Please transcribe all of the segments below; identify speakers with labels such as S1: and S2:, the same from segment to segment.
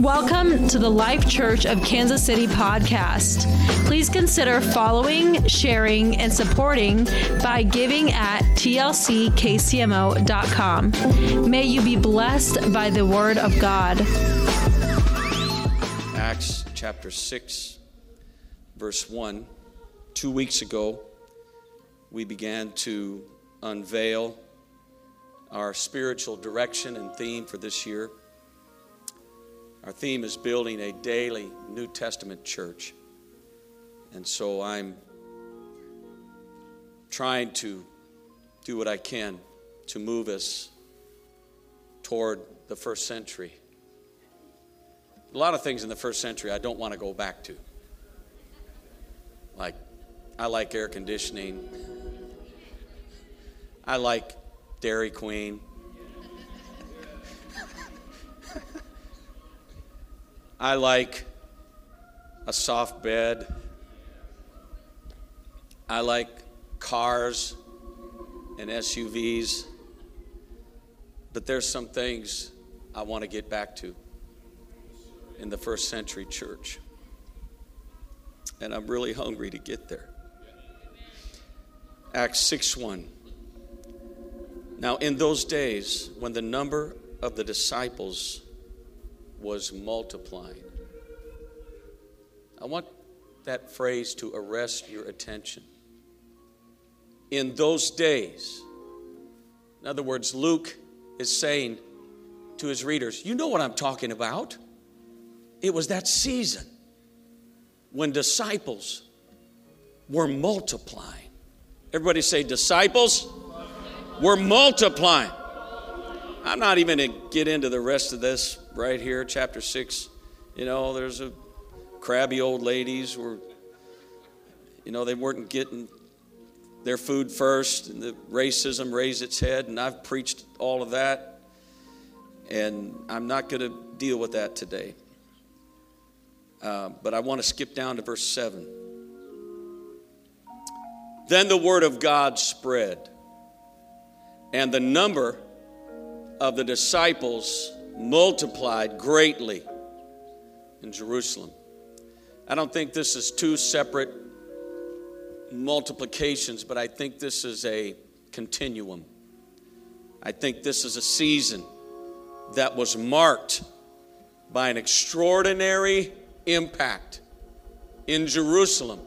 S1: Welcome to the Life Church of Kansas City podcast. Please consider following, sharing, and supporting by giving at tlckcmo.com. May you be blessed by the word of God.
S2: Acts chapter 6, verse 1. Two weeks ago, we began to unveil our spiritual direction and theme for this year. Our theme is building a daily New Testament church. And so I'm trying to do what I can to move us toward the first century. A lot of things in the first century I don't want to go back to. Like, I like air conditioning. I like Dairy Queen. I like a soft bed. I like cars and SUVs. But there's some things I want to get back to in the first century church. And I'm really hungry to get there. Acts 6 1. Now, in those days, when the number of the disciples was multiplying. I want that phrase to arrest your attention. In those days, in other words, Luke is saying to his readers, You know what I'm talking about. It was that season when disciples were multiplying. Everybody say, Disciples were multiplying. I'm not even going to get into the rest of this right here, chapter 6. You know, there's a crabby old ladies were, you know, they weren't getting their food first, and the racism raised its head, and I've preached all of that, and I'm not going to deal with that today. Uh, but I want to skip down to verse 7. Then the word of God spread, and the number of the disciples multiplied greatly in Jerusalem. I don't think this is two separate multiplications, but I think this is a continuum. I think this is a season that was marked by an extraordinary impact in Jerusalem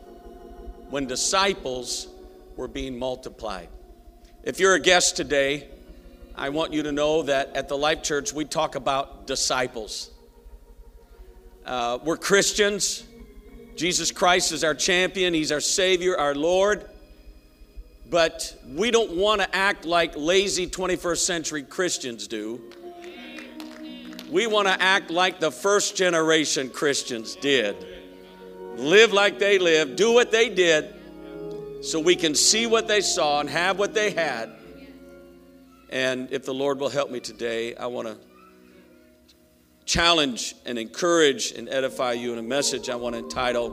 S2: when disciples were being multiplied. If you're a guest today, I want you to know that at the Life Church, we talk about disciples. Uh, we're Christians. Jesus Christ is our champion, He's our Savior, our Lord. But we don't want to act like lazy 21st century Christians do. We want to act like the first generation Christians did. Live like they lived, do what they did, so we can see what they saw and have what they had and if the Lord will help me today, I want to challenge and encourage and edify you in a message I want to entitle,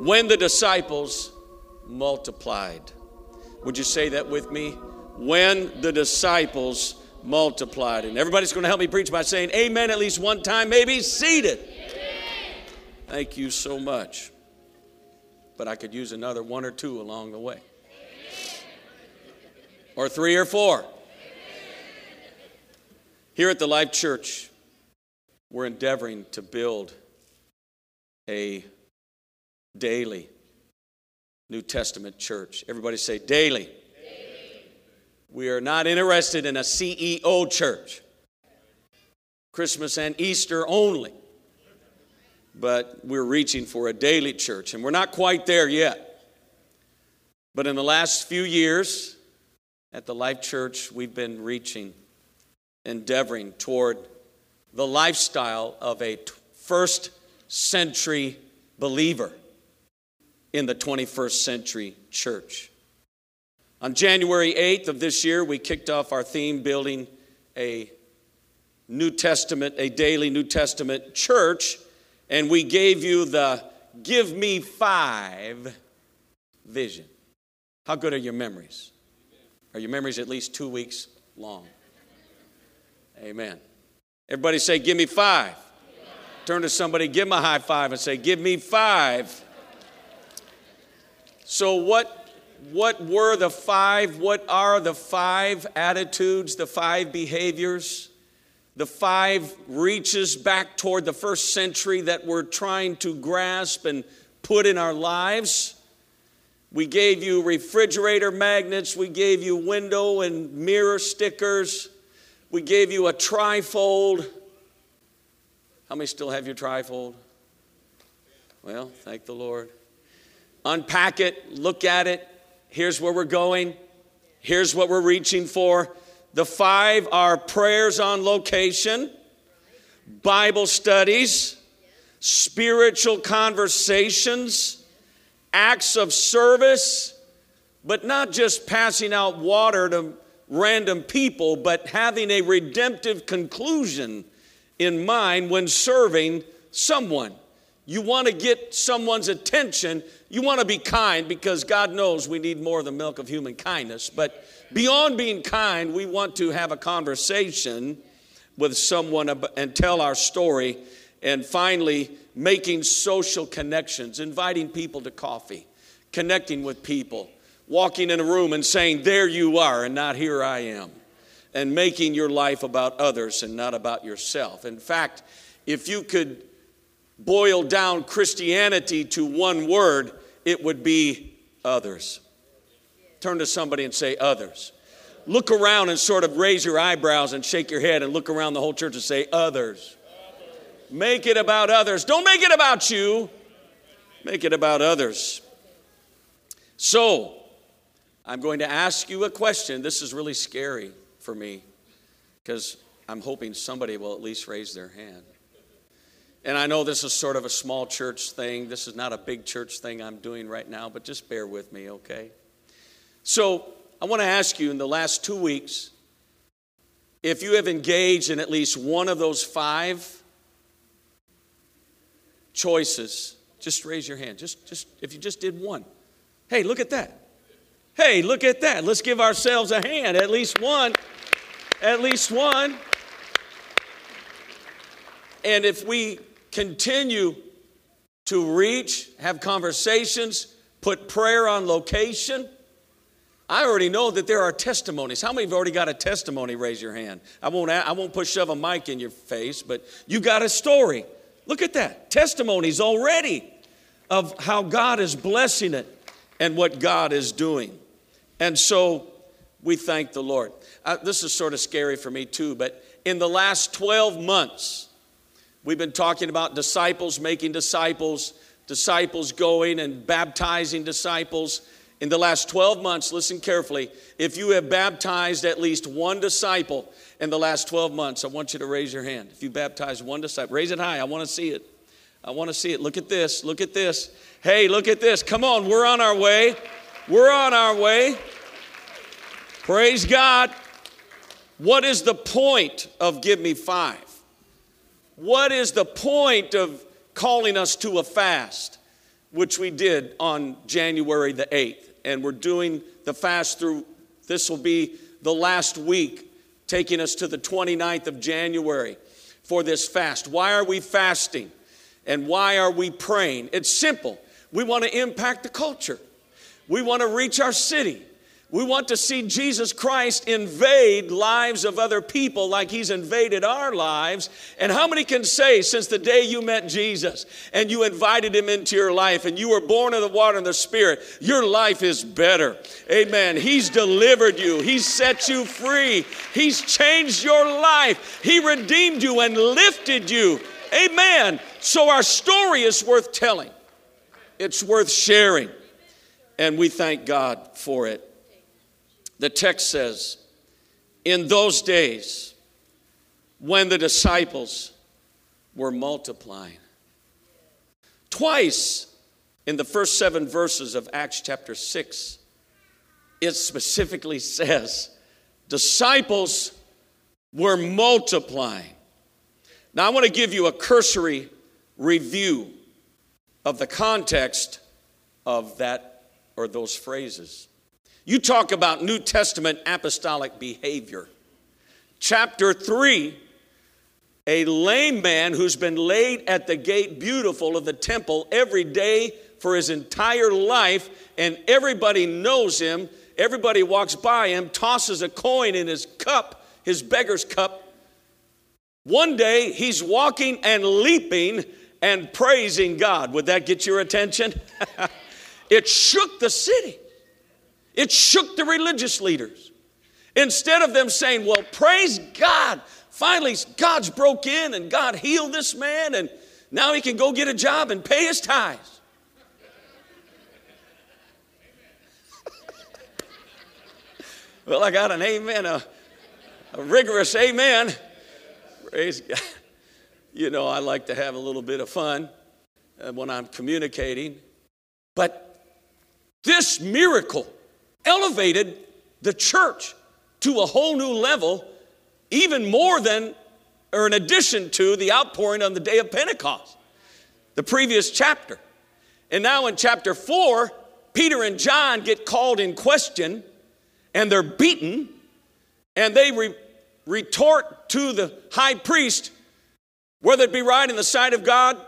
S2: When the Disciples Multiplied. Would you say that with me? When the disciples multiplied. And everybody's going to help me preach by saying amen at least one time, maybe seated. Thank you so much. But I could use another one or two along the way, or three or four. Here at the Life Church, we're endeavoring to build a daily New Testament church. Everybody say daily. daily. We are not interested in a CEO church, Christmas and Easter only. But we're reaching for a daily church, and we're not quite there yet. But in the last few years at the Life Church, we've been reaching endeavoring toward the lifestyle of a first century believer in the 21st century church. On January 8th of this year, we kicked off our theme building a New Testament, a daily New Testament church, and we gave you the Give Me Five vision. How good are your memories? Are your memories at least two weeks long? Amen. Everybody say, Give me five. Turn to somebody, give them a high five, and say, Give me five. So, what, what were the five? What are the five attitudes, the five behaviors, the five reaches back toward the first century that we're trying to grasp and put in our lives? We gave you refrigerator magnets, we gave you window and mirror stickers, we gave you a trifold. How many still have your trifold? Well, thank the Lord. Unpack it, look at it. Here's where we're going. Here's what we're reaching for. The five are prayers on location, Bible studies, spiritual conversations, acts of service, but not just passing out water to random people, but having a redemptive conclusion in mind when serving someone. You want to get someone's attention. You want to be kind because God knows we need more than milk of human kindness. But beyond being kind, we want to have a conversation with someone and tell our story. And finally, making social connections, inviting people to coffee, connecting with people, walking in a room and saying, There you are, and not here I am and making your life about others and not about yourself. In fact, if you could boil down Christianity to one word, it would be others. Turn to somebody and say, others. Look around and sort of raise your eyebrows and shake your head and look around the whole church and say, others. Make it about others. Don't make it about you, make it about others. So, I'm going to ask you a question. This is really scary for me because I'm hoping somebody will at least raise their hand. And I know this is sort of a small church thing. This is not a big church thing I'm doing right now, but just bear with me, okay? So, I want to ask you in the last two weeks if you have engaged in at least one of those five choices, just raise your hand. Just, just if you just did one. Hey, look at that. Hey, look at that. Let's give ourselves a hand. At least one. At least one. And if we continue to reach, have conversations, put prayer on location, I already know that there are testimonies. How many have already got a testimony? Raise your hand. I won't, I won't push shove a mic in your face, but you got a story. Look at that. Testimonies already of how God is blessing it and what God is doing. And so we thank the Lord. Uh, this is sort of scary for me too, but in the last 12 months, we've been talking about disciples making disciples, disciples going and baptizing disciples. In the last 12 months, listen carefully, if you have baptized at least one disciple in the last 12 months, I want you to raise your hand. If you baptized one disciple, raise it high. I want to see it. I want to see it. Look at this. Look at this. Hey, look at this. Come on, we're on our way. We're on our way. Praise God. What is the point of Give Me Five? What is the point of calling us to a fast, which we did on January the 8th? And we're doing the fast through, this will be the last week, taking us to the 29th of January for this fast. Why are we fasting? And why are we praying? It's simple. We want to impact the culture. We want to reach our city. We want to see Jesus Christ invade lives of other people like he's invaded our lives. And how many can say, since the day you met Jesus and you invited him into your life and you were born of the water and the Spirit, your life is better? Amen. He's delivered you, he's set you free, he's changed your life, he redeemed you and lifted you. Amen. So our story is worth telling, it's worth sharing. And we thank God for it. The text says, In those days, when the disciples were multiplying, twice in the first seven verses of Acts chapter 6, it specifically says, disciples were multiplying. Now, I want to give you a cursory review of the context of that or those phrases. You talk about New Testament apostolic behavior. Chapter 3 a lame man who's been laid at the gate beautiful of the temple every day for his entire life, and everybody knows him. Everybody walks by him, tosses a coin in his cup, his beggar's cup. One day he's walking and leaping and praising God. Would that get your attention? it shook the city, it shook the religious leaders. Instead of them saying, Well, praise God, finally God's broke in and God healed this man and now he can go get a job and pay his tithes. well, I got an amen, a, a rigorous amen. Praise God. You know, I like to have a little bit of fun uh, when I'm communicating. But this miracle elevated the church to a whole new level, even more than or in addition to the outpouring on the day of Pentecost, the previous chapter. And now in chapter 4, Peter and John get called in question and they're beaten and they re- retort to the high priest whether it be right in the sight of God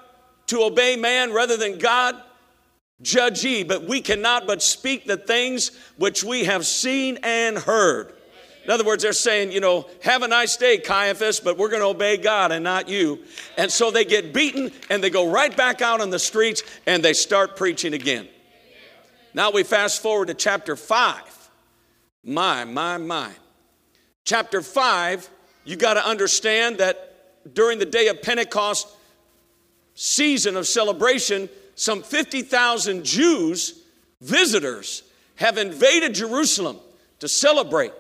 S2: to obey man rather than God, judge ye. But we cannot but speak the things which we have seen and heard. In other words, they're saying, you know, have a nice day, Caiaphas, but we're going to obey God and not you. And so they get beaten and they go right back out on the streets and they start preaching again. Now we fast forward to chapter 5. My, my, my. Chapter 5, you got to understand that during the day of Pentecost season of celebration, some 50,000 Jews, visitors, have invaded Jerusalem to celebrate.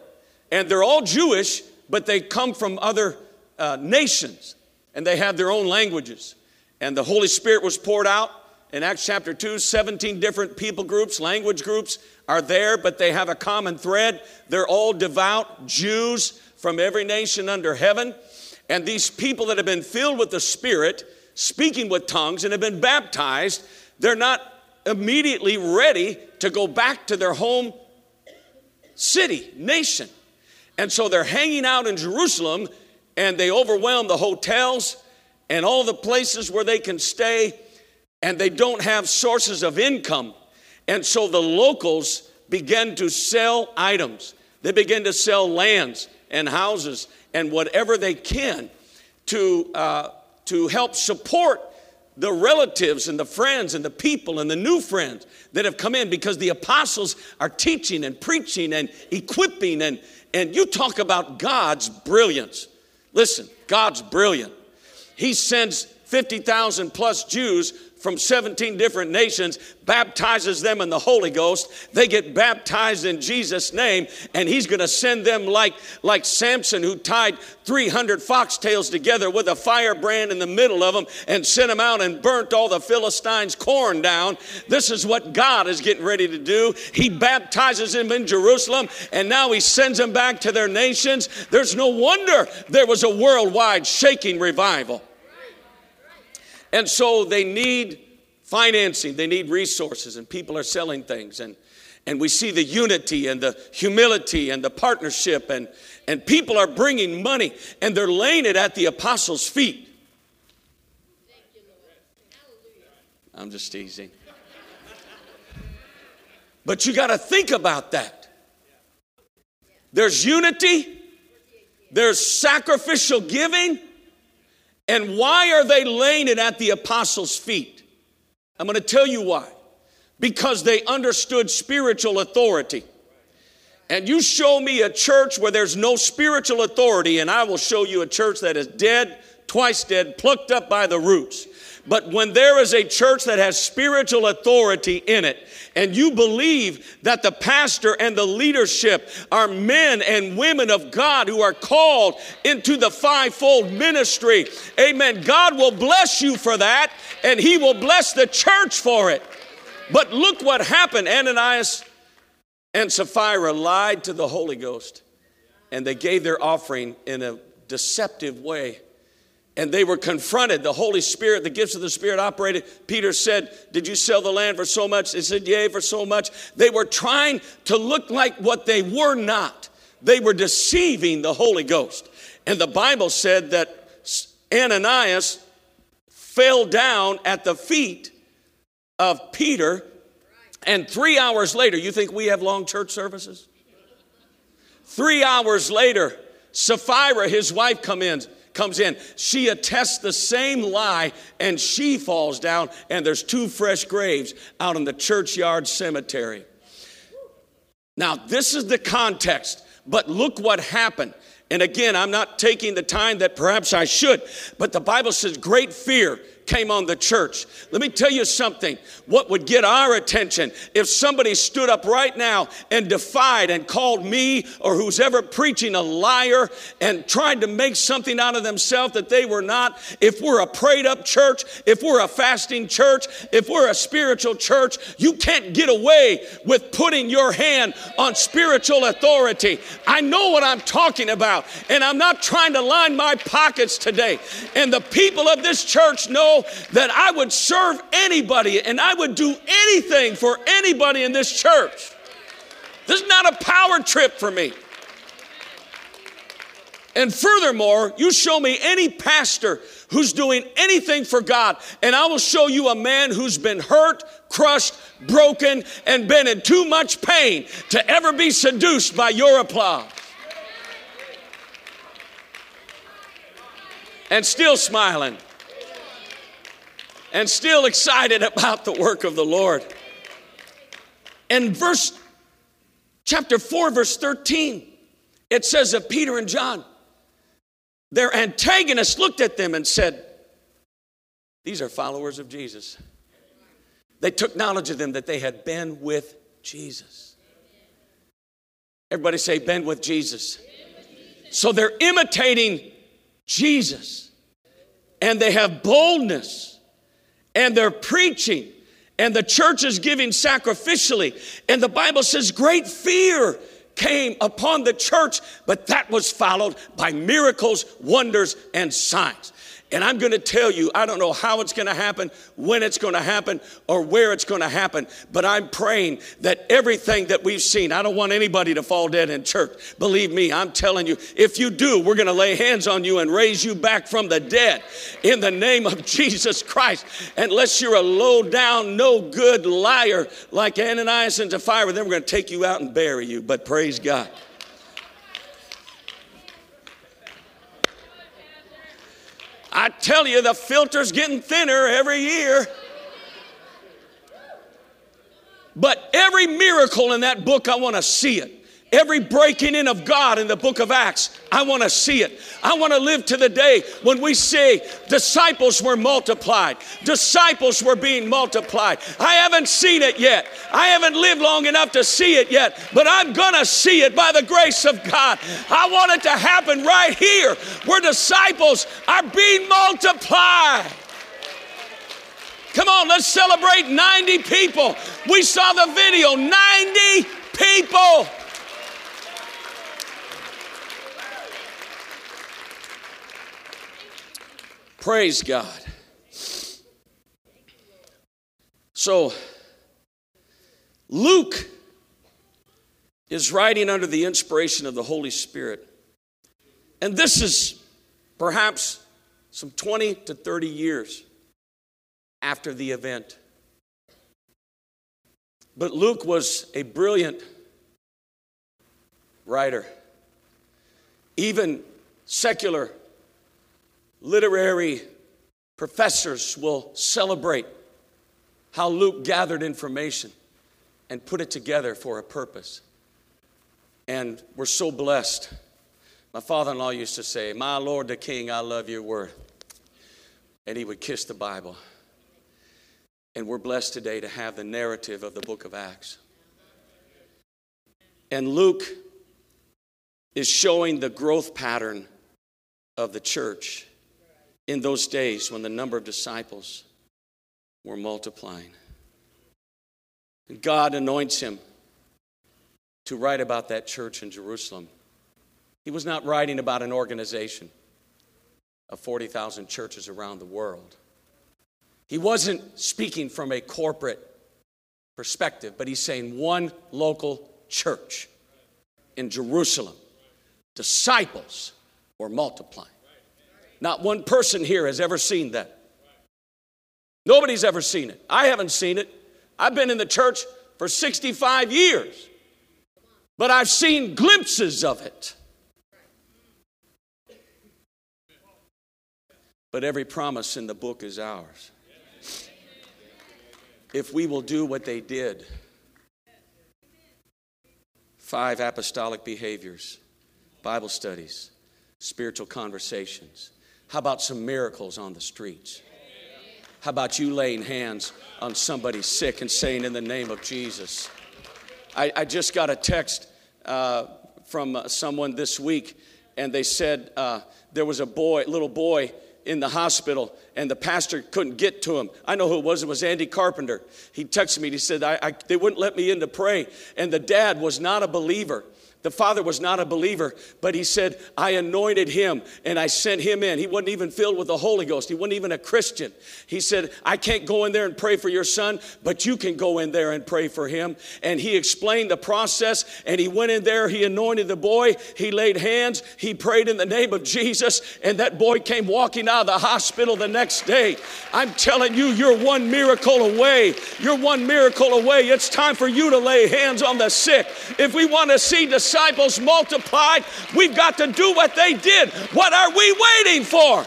S2: And they're all Jewish, but they come from other uh, nations and they have their own languages. And the Holy Spirit was poured out in Acts chapter 2. 17 different people groups, language groups are there, but they have a common thread. They're all devout Jews from every nation under heaven. And these people that have been filled with the Spirit, speaking with tongues, and have been baptized, they're not immediately ready to go back to their home city, nation. And so they're hanging out in Jerusalem and they overwhelm the hotels and all the places where they can stay, and they don't have sources of income. And so the locals begin to sell items, they begin to sell lands and houses and whatever they can to, uh, to help support the relatives and the friends and the people and the new friends that have come in because the apostles are teaching and preaching and equipping and, and you talk about God's brilliance. Listen, God's brilliant. He sends 50,000 plus Jews from 17 different nations, baptizes them in the Holy Ghost. They get baptized in Jesus' name, and he's going to send them like, like Samson, who tied 300 foxtails together with a firebrand in the middle of them and sent them out and burnt all the Philistines' corn down. This is what God is getting ready to do. He baptizes them in Jerusalem, and now he sends them back to their nations. There's no wonder there was a worldwide shaking revival. And so they need financing, they need resources, and people are selling things. And, and we see the unity and the humility and the partnership, and, and people are bringing money and they're laying it at the apostles' feet. I'm just teasing. But you got to think about that. There's unity, there's sacrificial giving, and why are they laying it at the apostles' feet? I'm going to tell you why. Because they understood spiritual authority. And you show me a church where there's no spiritual authority, and I will show you a church that is dead, twice dead, plucked up by the roots. But when there is a church that has spiritual authority in it, and you believe that the pastor and the leadership are men and women of God who are called into the fivefold ministry, amen, God will bless you for that, and He will bless the church for it. But look what happened. Ananias and Sapphira lied to the Holy Ghost, and they gave their offering in a deceptive way and they were confronted. The Holy Spirit, the gifts of the Spirit operated. Peter said, Did you sell the land for so much? They said, Yea, for so much. They were trying to look like what they were not. They were deceiving the Holy Ghost. And the Bible said that Ananias fell down at the feet of Peter, and three hours later, you think we have long church services? Three hours later, Sapphira, his wife, come in, comes in. She attests the same lie, and she falls down, and there's two fresh graves out in the churchyard cemetery. Now, this is the context, but look what happened. And again, I'm not taking the time that perhaps I should, but the Bible says great fear came on the church. Let me tell you something. What would get our attention if somebody stood up right now and defied and called me or who's ever preaching a liar and tried to make something out of themselves that they were not? If we're a prayed up church, if we're a fasting church, if we're a spiritual church, you can't get away with putting your hand on spiritual authority. I know what I'm talking about, and I'm not trying to line my pockets today. And the people of this church know that I would serve anybody and I would do anything for anybody in this church. This is not a power trip for me. And furthermore, you show me any pastor who's doing anything for God, and I will show you a man who's been hurt, crushed, broken, and been in too much pain to ever be seduced by your applause. And still smiling and still excited about the work of the Lord. And verse chapter 4 verse 13 it says of Peter and John their antagonists looked at them and said these are followers of Jesus. They took knowledge of them that they had been with Jesus. Everybody say, been with Jesus. So they're imitating Jesus and they have boldness and they're preaching and the church is giving sacrificially. And the Bible says great fear came upon the church, but that was followed by miracles, wonders, and signs. And I'm going to tell you, I don't know how it's going to happen, when it's going to happen, or where it's going to happen, but I'm praying that everything that we've seen, I don't want anybody to fall dead in church. Believe me, I'm telling you, if you do, we're going to lay hands on you and raise you back from the dead in the name of Jesus Christ. Unless you're a low down, no good liar like Ananias and Sapphira, then we're going to take you out and bury you. But praise God. I tell you, the filter's getting thinner every year. But every miracle in that book, I want to see it. Every breaking in of God in the book of Acts, I want to see it. I want to live to the day when we say disciples were multiplied. Disciples were being multiplied. I haven't seen it yet. I haven't lived long enough to see it yet, but I'm going to see it by the grace of God. I want it to happen right here where disciples are being multiplied. Come on, let's celebrate 90 people. We saw the video 90 people. Praise God. So, Luke is writing under the inspiration of the Holy Spirit. And this is perhaps some 20 to 30 years after the event. But Luke was a brilliant writer. Even secular literary professors will celebrate how Luke gathered information and put it together for a purpose. And we're so blessed. My father in law used to say, My Lord the King, I love your word. And he would kiss the Bible. And we're blessed today to have the narrative of the book of Acts. And Luke is showing the growth pattern of the church in those days when the number of disciples were multiplying. God anoints him to write about that church in Jerusalem. He was not writing about an organization of 40,000 churches around the world. He wasn't speaking from a corporate perspective, but he's saying one local church in Jerusalem. Disciples were multiplying. Not one person here has ever seen that. Nobody's ever seen it. I haven't seen it. I've been in the church for 65 years, but I've seen glimpses of it. But every promise in the book is ours. If we will do what they did, five apostolic behaviors, Bible studies, spiritual conversations. How about some miracles on the streets? How about you laying hands on somebody sick and saying, In the name of Jesus? I, I just got a text uh, from uh, someone this week, and they said uh, there was a boy, little boy, in the hospital and the pastor couldn't get to him. I know who it was. It was Andy Carpenter. He texted me. He said, I, I, they wouldn't let me in to pray. And the dad was not a believer. The father was not a believer, but he said, I anointed him and I sent him in. He wasn't even filled with the Holy Ghost. He wasn't even a Christian. He said, I can't go in there and pray for your son, but you can go in there and pray for him. And he explained the process and he went in there. He anointed the boy. He laid hands. He prayed in the name of Jesus. And that boy came walking out of the hospital the next day. I'm telling you, you're one miracle away. You're one miracle away. It's time for you to lay hands on the sick. If we want to see the disciples multiplied, we've got to do what they did. What are we waiting for?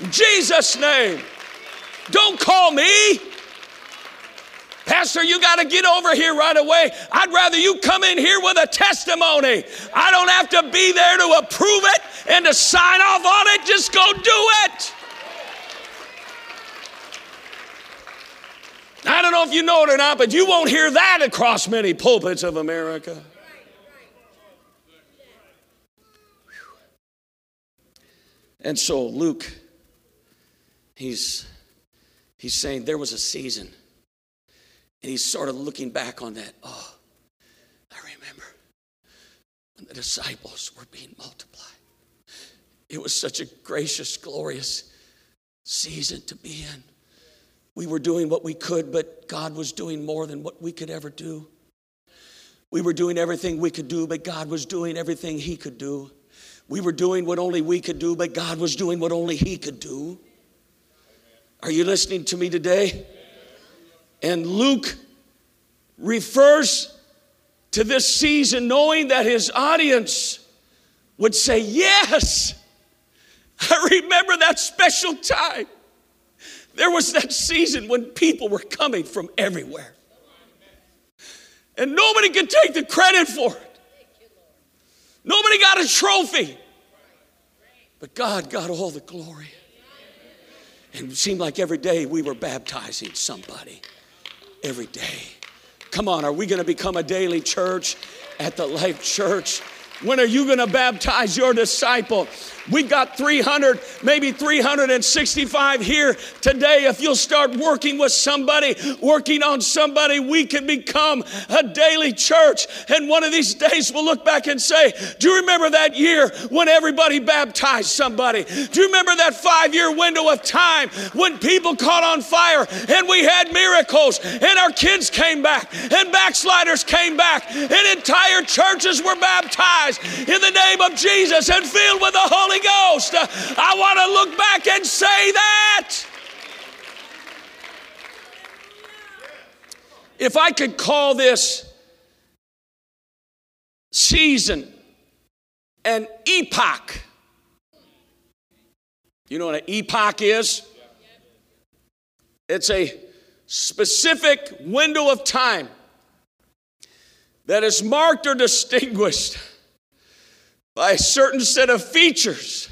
S2: In Jesus' name. Don't call me. Pastor, you got to get over here right away. I'd rather you come in here with a testimony. I don't have to be there to approve it and to sign off on it. Just go do it. I don't know if you know it or not, but you won't hear that across many pulpits of America. And so Luke, he's, he's saying there was a season. And he's sort of looking back on that. Oh, I remember when the disciples were being multiplied. It was such a gracious, glorious season to be in. We were doing what we could, but God was doing more than what we could ever do. We were doing everything we could do, but God was doing everything He could do. We were doing what only we could do, but God was doing what only He could do. Are you listening to me today? And Luke refers to this season knowing that his audience would say, Yes. I remember that special time. There was that season when people were coming from everywhere. And nobody could take the credit for it. Nobody got a trophy. But God got all the glory. And it seemed like every day we were baptizing somebody. Every day. Come on, are we going to become a daily church at the Life Church? When are you going to baptize your disciple? We got 300, maybe 365 here today. If you'll start working with somebody, working on somebody, we can become a daily church. And one of these days we'll look back and say, Do you remember that year when everybody baptized somebody? Do you remember that five year window of time when people caught on fire and we had miracles and our kids came back and backsliders came back and entire churches were baptized in the name of Jesus and filled with the Holy Ghost. I want to look back and say that. If I could call this season an epoch, you know what an epoch is? It's a specific window of time that is marked or distinguished by a certain set of features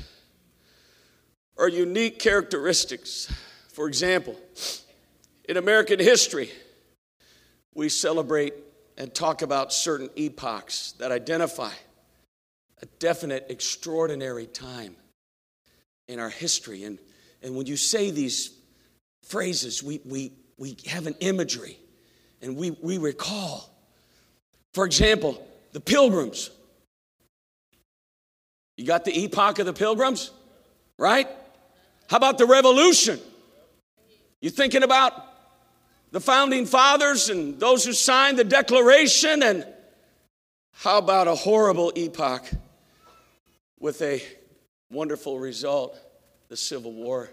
S2: or unique characteristics. For example, in American history, we celebrate and talk about certain epochs that identify a definite, extraordinary time in our history. And, and when you say these phrases, we, we, we have an imagery and we, we recall. For example, the pilgrims you got the epoch of the pilgrims, right? How about the revolution? You thinking about the founding fathers and those who signed the Declaration? And how about a horrible epoch with a wonderful result? the Civil War,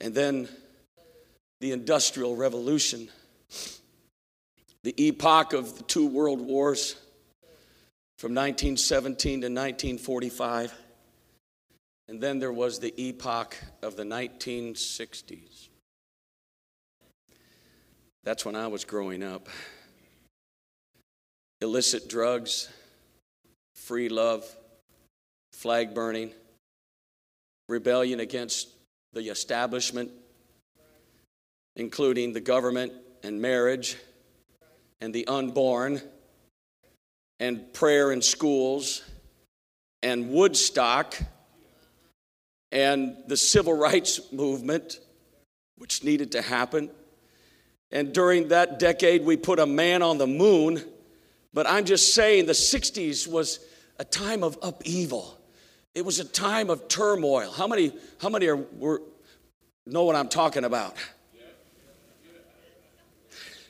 S2: and then the Industrial Revolution, the epoch of the two world wars from 1917 to 1945. And then there was the epoch of the 1960s. That's when I was growing up. Illicit drugs, free love, flag burning, rebellion against the establishment, including the government and marriage and the unborn, and prayer in schools, and Woodstock, and the civil rights movement, which needed to happen. And during that decade, we put a man on the moon. But I'm just saying, the 60s was a time of upheaval. It was a time of turmoil. How many, how many are, were, know what I'm talking about?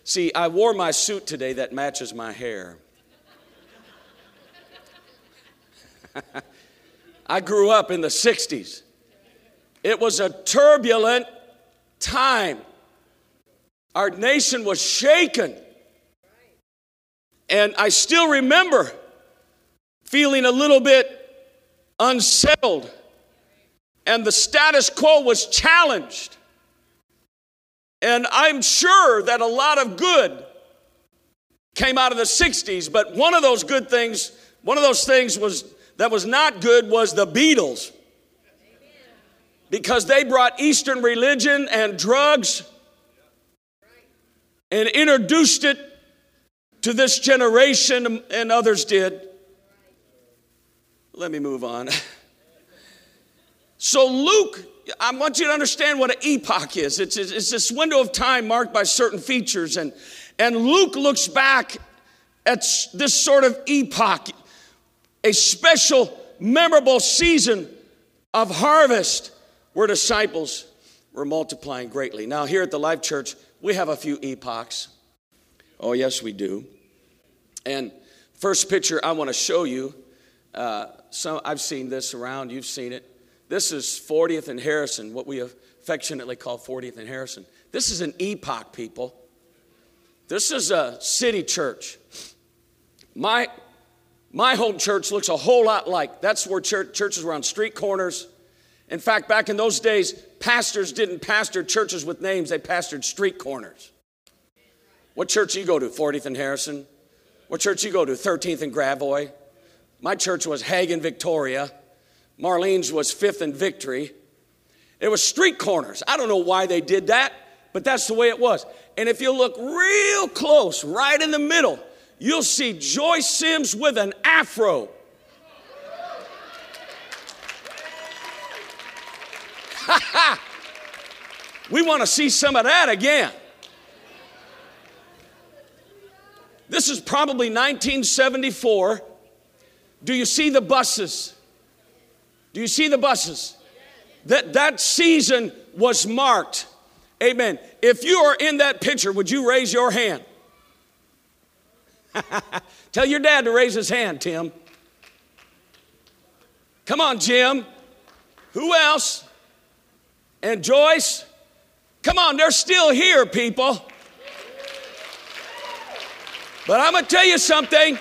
S2: See, I wore my suit today that matches my hair. I grew up in the 60s. It was a turbulent time. Our nation was shaken. And I still remember feeling a little bit unsettled, and the status quo was challenged. And I'm sure that a lot of good came out of the 60s, but one of those good things, one of those things was that was not good was the Beatles. Because they brought Eastern religion and drugs and introduced it to this generation, and others did. Let me move on. So, Luke, I want you to understand what an epoch is. It's, it's this window of time marked by certain features. And, and Luke looks back at this sort of epoch, a special, memorable season of harvest where disciples were multiplying greatly. Now, here at the Life Church, we have a few epochs. Oh, yes, we do. And first picture I want to show you uh, I've seen this around, you've seen it. This is 40th and Harrison, what we affectionately call 40th and Harrison. This is an epoch, people. This is a city church. My, my home church looks a whole lot like that's where church, churches were on street corners. In fact, back in those days, pastors didn't pastor churches with names, they pastored street corners. What church you go to? 40th and Harrison? What church you go to? 13th and Gravois? My church was Hagen Victoria. Marlene's was Fifth and Victory. It was street corners. I don't know why they did that, but that's the way it was. And if you look real close, right in the middle, you'll see Joyce Sims with an afro. we want to see some of that again. This is probably 1974. Do you see the buses? Do you see the buses? That, that season was marked. Amen. If you are in that picture, would you raise your hand? Tell your dad to raise his hand, Tim. Come on, Jim. Who else? And Joyce? Come on, they're still here, people. But I'm going to tell you something.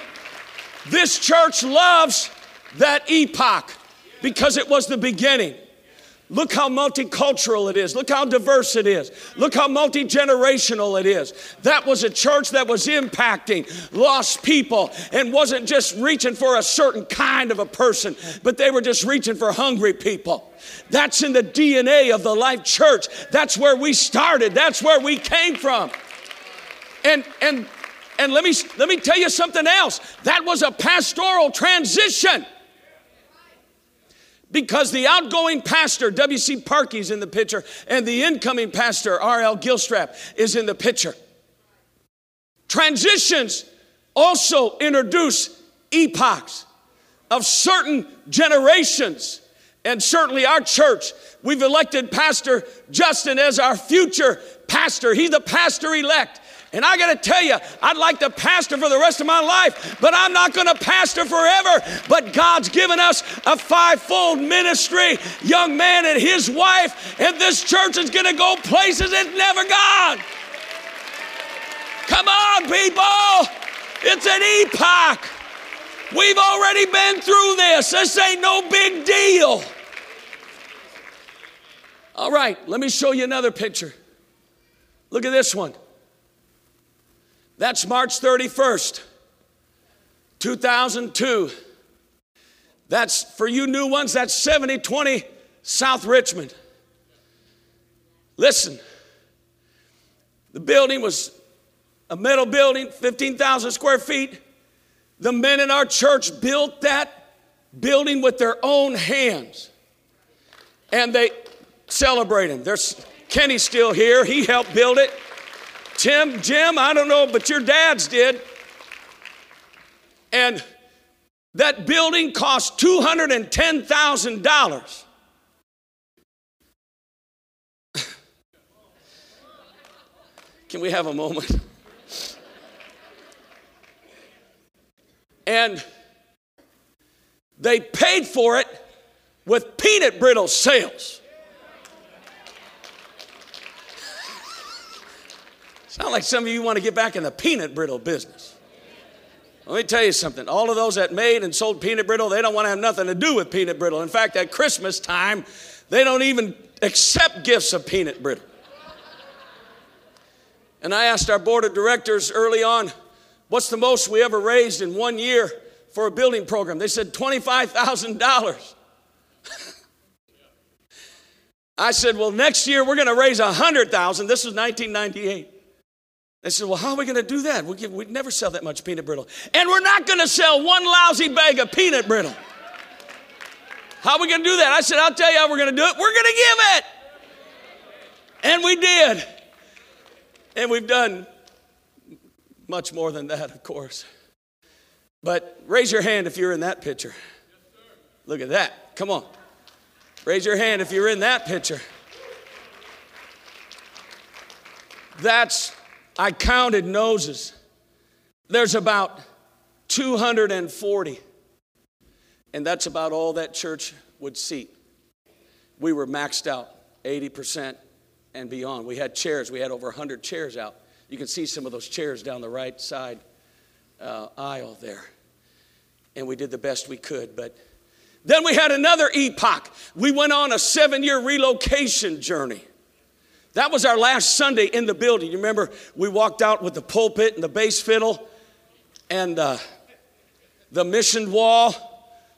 S2: This church loves that epoch because it was the beginning. Look how multicultural it is. Look how diverse it is. Look how multi generational it is. That was a church that was impacting lost people and wasn't just reaching for a certain kind of a person, but they were just reaching for hungry people. That's in the DNA of the Life Church. That's where we started, that's where we came from. And, and and let me, let me tell you something else. That was a pastoral transition. Because the outgoing pastor, W.C. Parkey's in the picture, and the incoming pastor, R.L. Gilstrap, is in the picture. Transitions also introduce epochs of certain generations. And certainly our church, we've elected Pastor Justin as our future pastor. He's the pastor elect. And I got to tell you, I'd like to pastor for the rest of my life, but I'm not going to pastor forever. But God's given us a fivefold ministry, young man and his wife, and this church is going to go places it's never gone. Come on, people. It's an epoch. We've already been through this. This ain't no big deal. All right, let me show you another picture. Look at this one. That's March 31st, 2002. That's for you new ones, that's 7020 South Richmond. Listen, the building was a metal building, 15,000 square feet. The men in our church built that building with their own hands. And they celebrate him. There's Kenny's still here. He helped build it. Tim, Jim, I don't know, but your dads did. And that building cost $210,000. Can we have a moment? And they paid for it with peanut brittle sales. Sound like some of you want to get back in the peanut brittle business. Let me tell you something. All of those that made and sold peanut brittle, they don't want to have nothing to do with peanut brittle. In fact, at Christmas time, they don't even accept gifts of peanut brittle. And I asked our board of directors early on, what's the most we ever raised in one year for a building program? They said $25,000. I said, well, next year we're going to raise 100,000. This was 1998. They said, Well, how are we going to do that? We would never sell that much peanut brittle. And we're not going to sell one lousy bag of peanut brittle. How are we going to do that? I said, I'll tell you how we're going to do it. We're going to give it. And we did. And we've done much more than that, of course. But raise your hand if you're in that picture. Look at that. Come on. Raise your hand if you're in that picture. That's I counted noses. There's about 240. And that's about all that church would seat. We were maxed out, 80% and beyond. We had chairs, we had over 100 chairs out. You can see some of those chairs down the right side uh, aisle there. And we did the best we could, but then we had another epoch. We went on a seven year relocation journey. That was our last Sunday in the building. You remember we walked out with the pulpit and the bass fiddle and uh, the mission wall.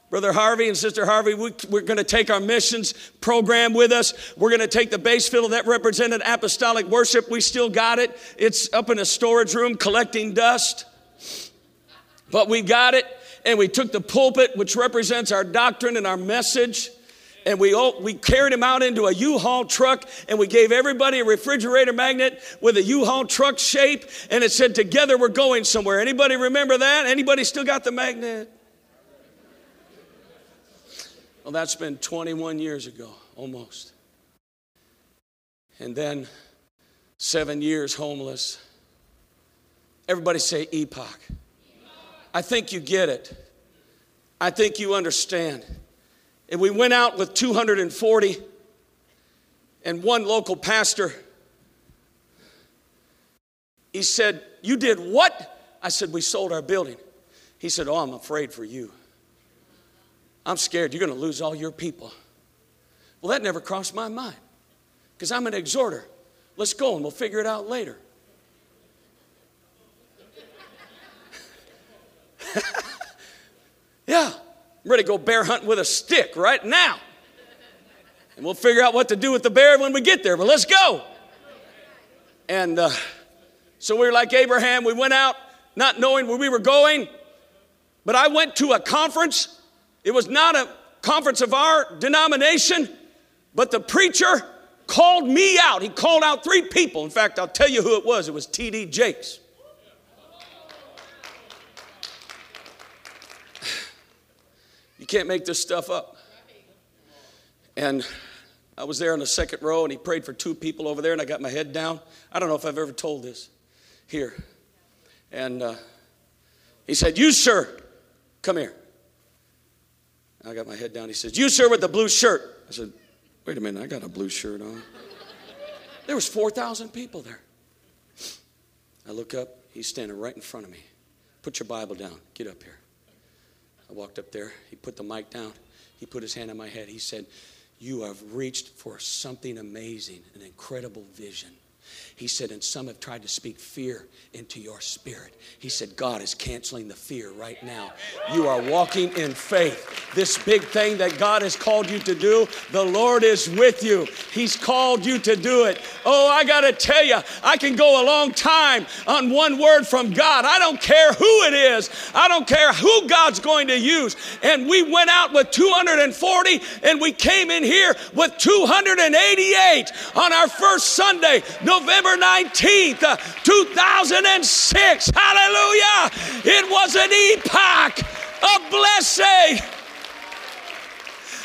S2: Brother Harvey and Sister Harvey, we, are going to take our missions program with us. We're going to take the bass fiddle that represented apostolic worship. We still got it. It's up in a storage room collecting dust. But we got it. And we took the pulpit, which represents our doctrine and our message and we, all, we carried him out into a U-Haul truck and we gave everybody a refrigerator magnet with a U-Haul truck shape and it said together we're going somewhere. Anybody remember that? Anybody still got the magnet? Well, that's been 21 years ago, almost. And then seven years homeless. Everybody say epoch. I think you get it. I think you understand. And we went out with 240 and one local pastor. He said, You did what? I said, We sold our building. He said, Oh, I'm afraid for you. I'm scared you're going to lose all your people. Well, that never crossed my mind because I'm an exhorter. Let's go and we'll figure it out later. yeah. I'm ready to go bear hunting with a stick right now. And we'll figure out what to do with the bear when we get there, but let's go. And uh, so we were like Abraham. We went out not knowing where we were going, but I went to a conference. It was not a conference of our denomination, but the preacher called me out. He called out three people. In fact, I'll tell you who it was. It was T.D. Jakes. Can't make this stuff up. And I was there in the second row, and he prayed for two people over there, and I got my head down. I don't know if I've ever told this. here. And uh, he said, You, sir, come here. I got my head down. He says, You, sir, with the blue shirt. I said, Wait a minute, I got a blue shirt on. There was 4,000 people there. I look up, he's standing right in front of me. Put your Bible down. Get up here. I walked up there. He put the mic down. He put his hand on my head. He said, You have reached for something amazing, an incredible vision. He said, and some have tried to speak fear into your spirit. He said, God is canceling the fear right now. You are walking in faith. This big thing that God has called you to do, the Lord is with you. He's called you to do it. Oh, I got to tell you, I can go a long time on one word from God. I don't care who it is, I don't care who God's going to use. And we went out with 240 and we came in here with 288 on our first Sunday. No November 19th, uh, 2006. Hallelujah. It was an epoch of blessing.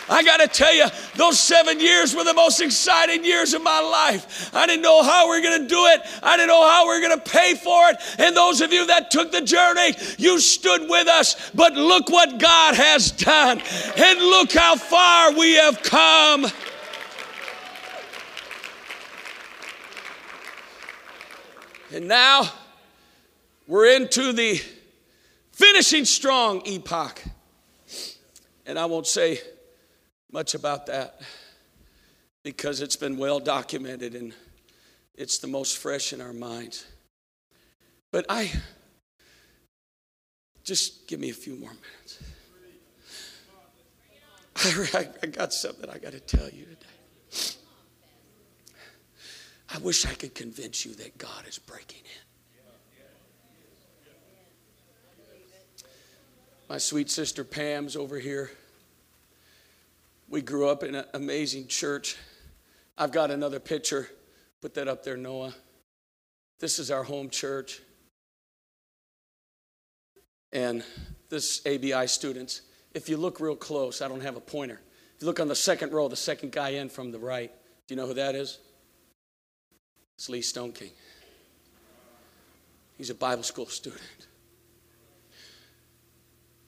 S2: I got to tell you, those seven years were the most exciting years of my life. I didn't know how we are going to do it. I didn't know how we are going to pay for it. And those of you that took the journey, you stood with us. But look what God has done. And look how far we have come. And now we're into the finishing strong epoch. And I won't say much about that because it's been well documented and it's the most fresh in our minds. But I just give me a few more minutes. I, I got something I got to tell you today. I wish I could convince you that God is breaking in. My sweet sister Pam's over here. We grew up in an amazing church. I've got another picture. Put that up there, Noah. This is our home church. And this ABI students, if you look real close, I don't have a pointer. If you look on the second row, the second guy in from the right, do you know who that is? It's Lee Stoneking. He's a Bible school student.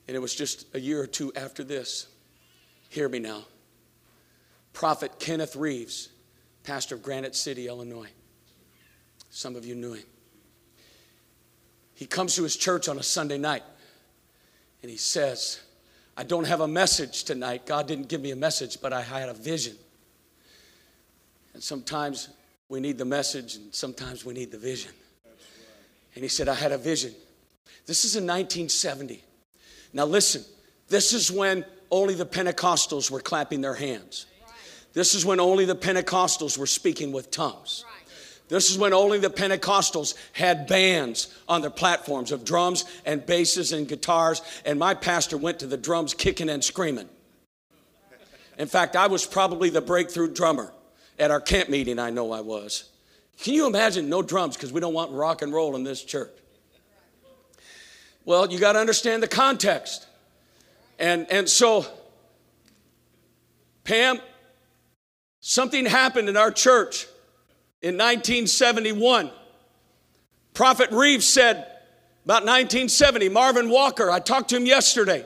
S2: And it was just a year or two after this. Hear me now. Prophet Kenneth Reeves, pastor of Granite City, Illinois. Some of you knew him. He comes to his church on a Sunday night and he says, I don't have a message tonight. God didn't give me a message, but I had a vision. And sometimes we need the message, and sometimes we need the vision. And he said, I had a vision. This is in 1970. Now, listen, this is when only the Pentecostals were clapping their hands. This is when only the Pentecostals were speaking with tongues. This is when only the Pentecostals had bands on their platforms of drums and basses and guitars, and my pastor went to the drums kicking and screaming. In fact, I was probably the breakthrough drummer. At our camp meeting, I know I was. Can you imagine no drums because we don't want rock and roll in this church? Well, you got to understand the context. And, and so, Pam, something happened in our church in 1971. Prophet Reeves said about 1970, Marvin Walker, I talked to him yesterday.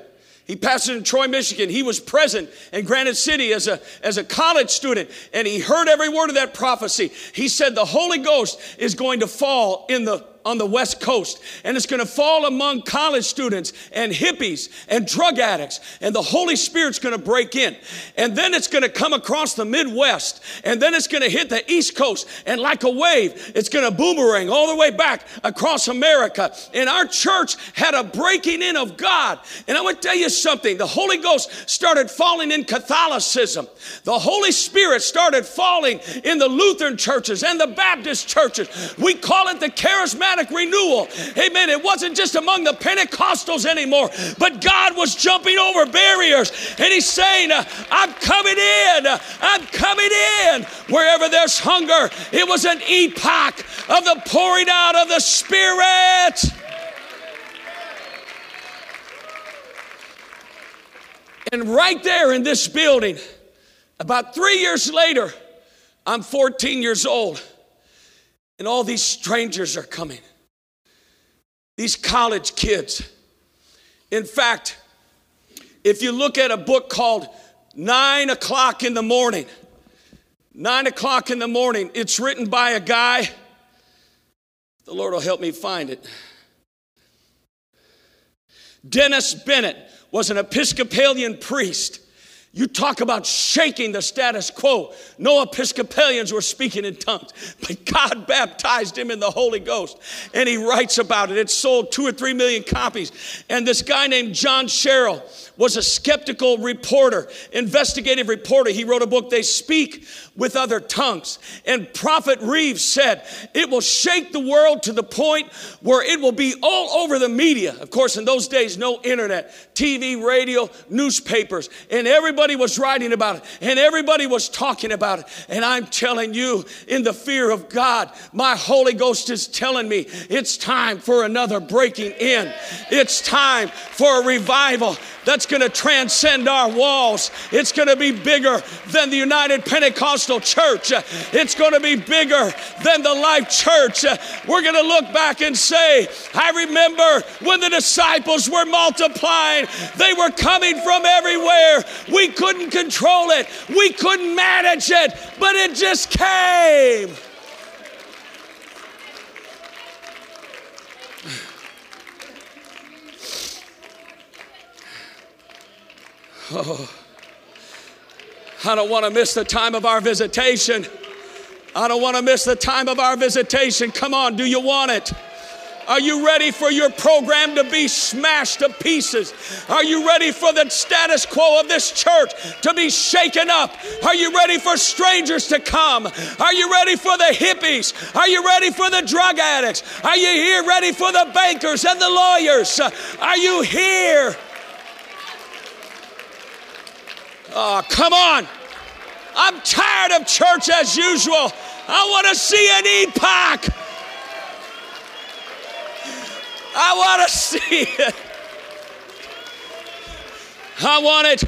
S2: He pastored in Troy, Michigan. He was present in Granite City as a, as a college student, and he heard every word of that prophecy. He said, The Holy Ghost is going to fall in the on the West Coast, and it's going to fall among college students and hippies and drug addicts, and the Holy Spirit's going to break in. And then it's going to come across the Midwest, and then it's going to hit the East Coast, and like a wave, it's going to boomerang all the way back across America. And our church had a breaking in of God. And I want to tell you something the Holy Ghost started falling in Catholicism, the Holy Spirit started falling in the Lutheran churches and the Baptist churches. We call it the charismatic renewal. Amen. It wasn't just among the Pentecostals anymore, but God was jumping over barriers and He's saying, uh, I'm coming in. I'm coming in. Wherever there's hunger, it was an epoch of the pouring out of the Spirit. And right there in this building, about three years later, I'm 14 years old. And all these strangers are coming. these college kids. In fact, if you look at a book called Nine O'Clock in the Morning, Nine o'clock in the morning, it's written by a guy. The Lord will help me find it. Dennis Bennett was an Episcopalian priest you talk about shaking the status quo. No Episcopalians were speaking in tongues, but God baptized him in the Holy Ghost. And he writes about it. It sold two or three million copies. And this guy named John Sherrill was a skeptical reporter, investigative reporter. He wrote a book, They Speak with Other Tongues. And Prophet Reeves said, It will shake the world to the point where it will be all over the media. Of course, in those days, no internet, TV, radio, newspapers, and everybody was writing about it, and everybody was talking about it. And I'm telling you, in the fear of God, my Holy Ghost is telling me it's time for another breaking in. It's time for a revival that's going to transcend our walls. It's going to be bigger than the United Pentecostal Church. It's going to be bigger than the Life Church. We're going to look back and say, I remember when the disciples were multiplying, they were coming from everywhere. We couldn't control it, we couldn't manage it, but it just came. Oh, I don't want to miss the time of our visitation. I don't want to miss the time of our visitation. Come on, do you want it? Are you ready for your program to be smashed to pieces? Are you ready for the status quo of this church to be shaken up? Are you ready for strangers to come? Are you ready for the hippies? Are you ready for the drug addicts? Are you here ready for the bankers and the lawyers? Are you here? Oh, come on. I'm tired of church as usual. I want to see an epoch. I want to see it. I want it.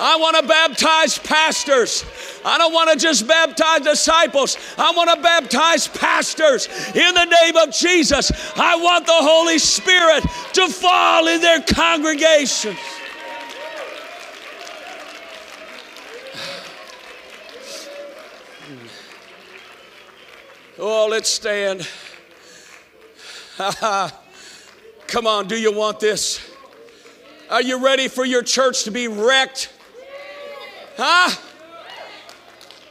S2: I want to baptize pastors. I don't want to just baptize disciples. I want to baptize pastors in the name of Jesus. I want the Holy Spirit to fall in their congregations. Oh, let's stand. Come on, do you want this? Are you ready for your church to be wrecked? Huh?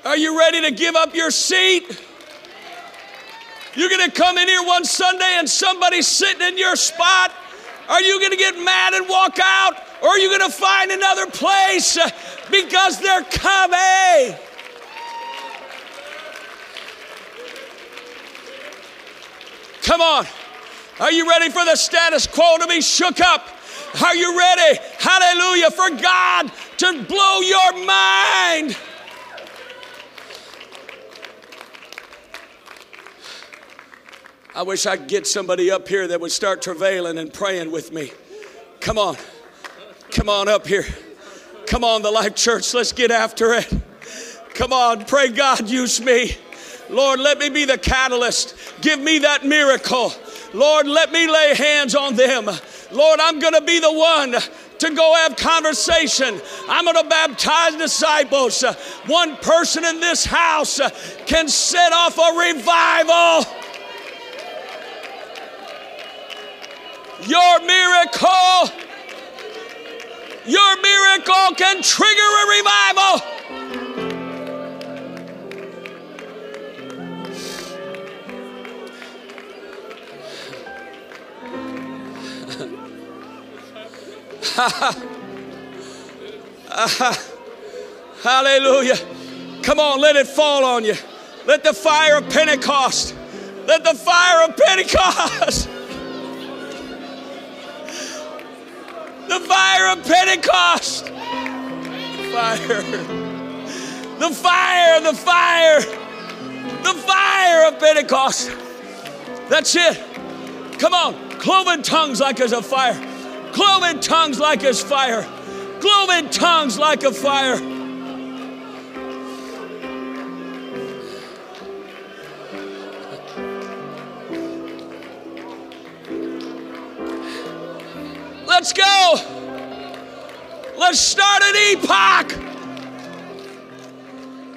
S2: Are you ready to give up your seat? You're going to come in here one Sunday and somebody's sitting in your spot? Are you going to get mad and walk out? Or are you going to find another place because they're coming? Come on. Are you ready for the status quo to be shook up? Are you ready? Hallelujah. For God to blow your mind. I wish I could get somebody up here that would start travailing and praying with me. Come on. Come on up here. Come on, the Life Church. Let's get after it. Come on. Pray God use me. Lord, let me be the catalyst. Give me that miracle. Lord, let me lay hands on them. Lord, I'm going to be the one to go have conversation. I'm going to baptize disciples. One person in this house can set off a revival. Your miracle, your miracle can trigger a revival. Hallelujah. Come on, let it fall on you. Let the fire of Pentecost, let the fire of Pentecost, the fire of Pentecost, fire, the fire, the fire, the fire of Pentecost. That's it. Come on, cloven tongues like as a fire cloven tongues like as fire, cloven tongues like a fire. Let's go. Let's start an epoch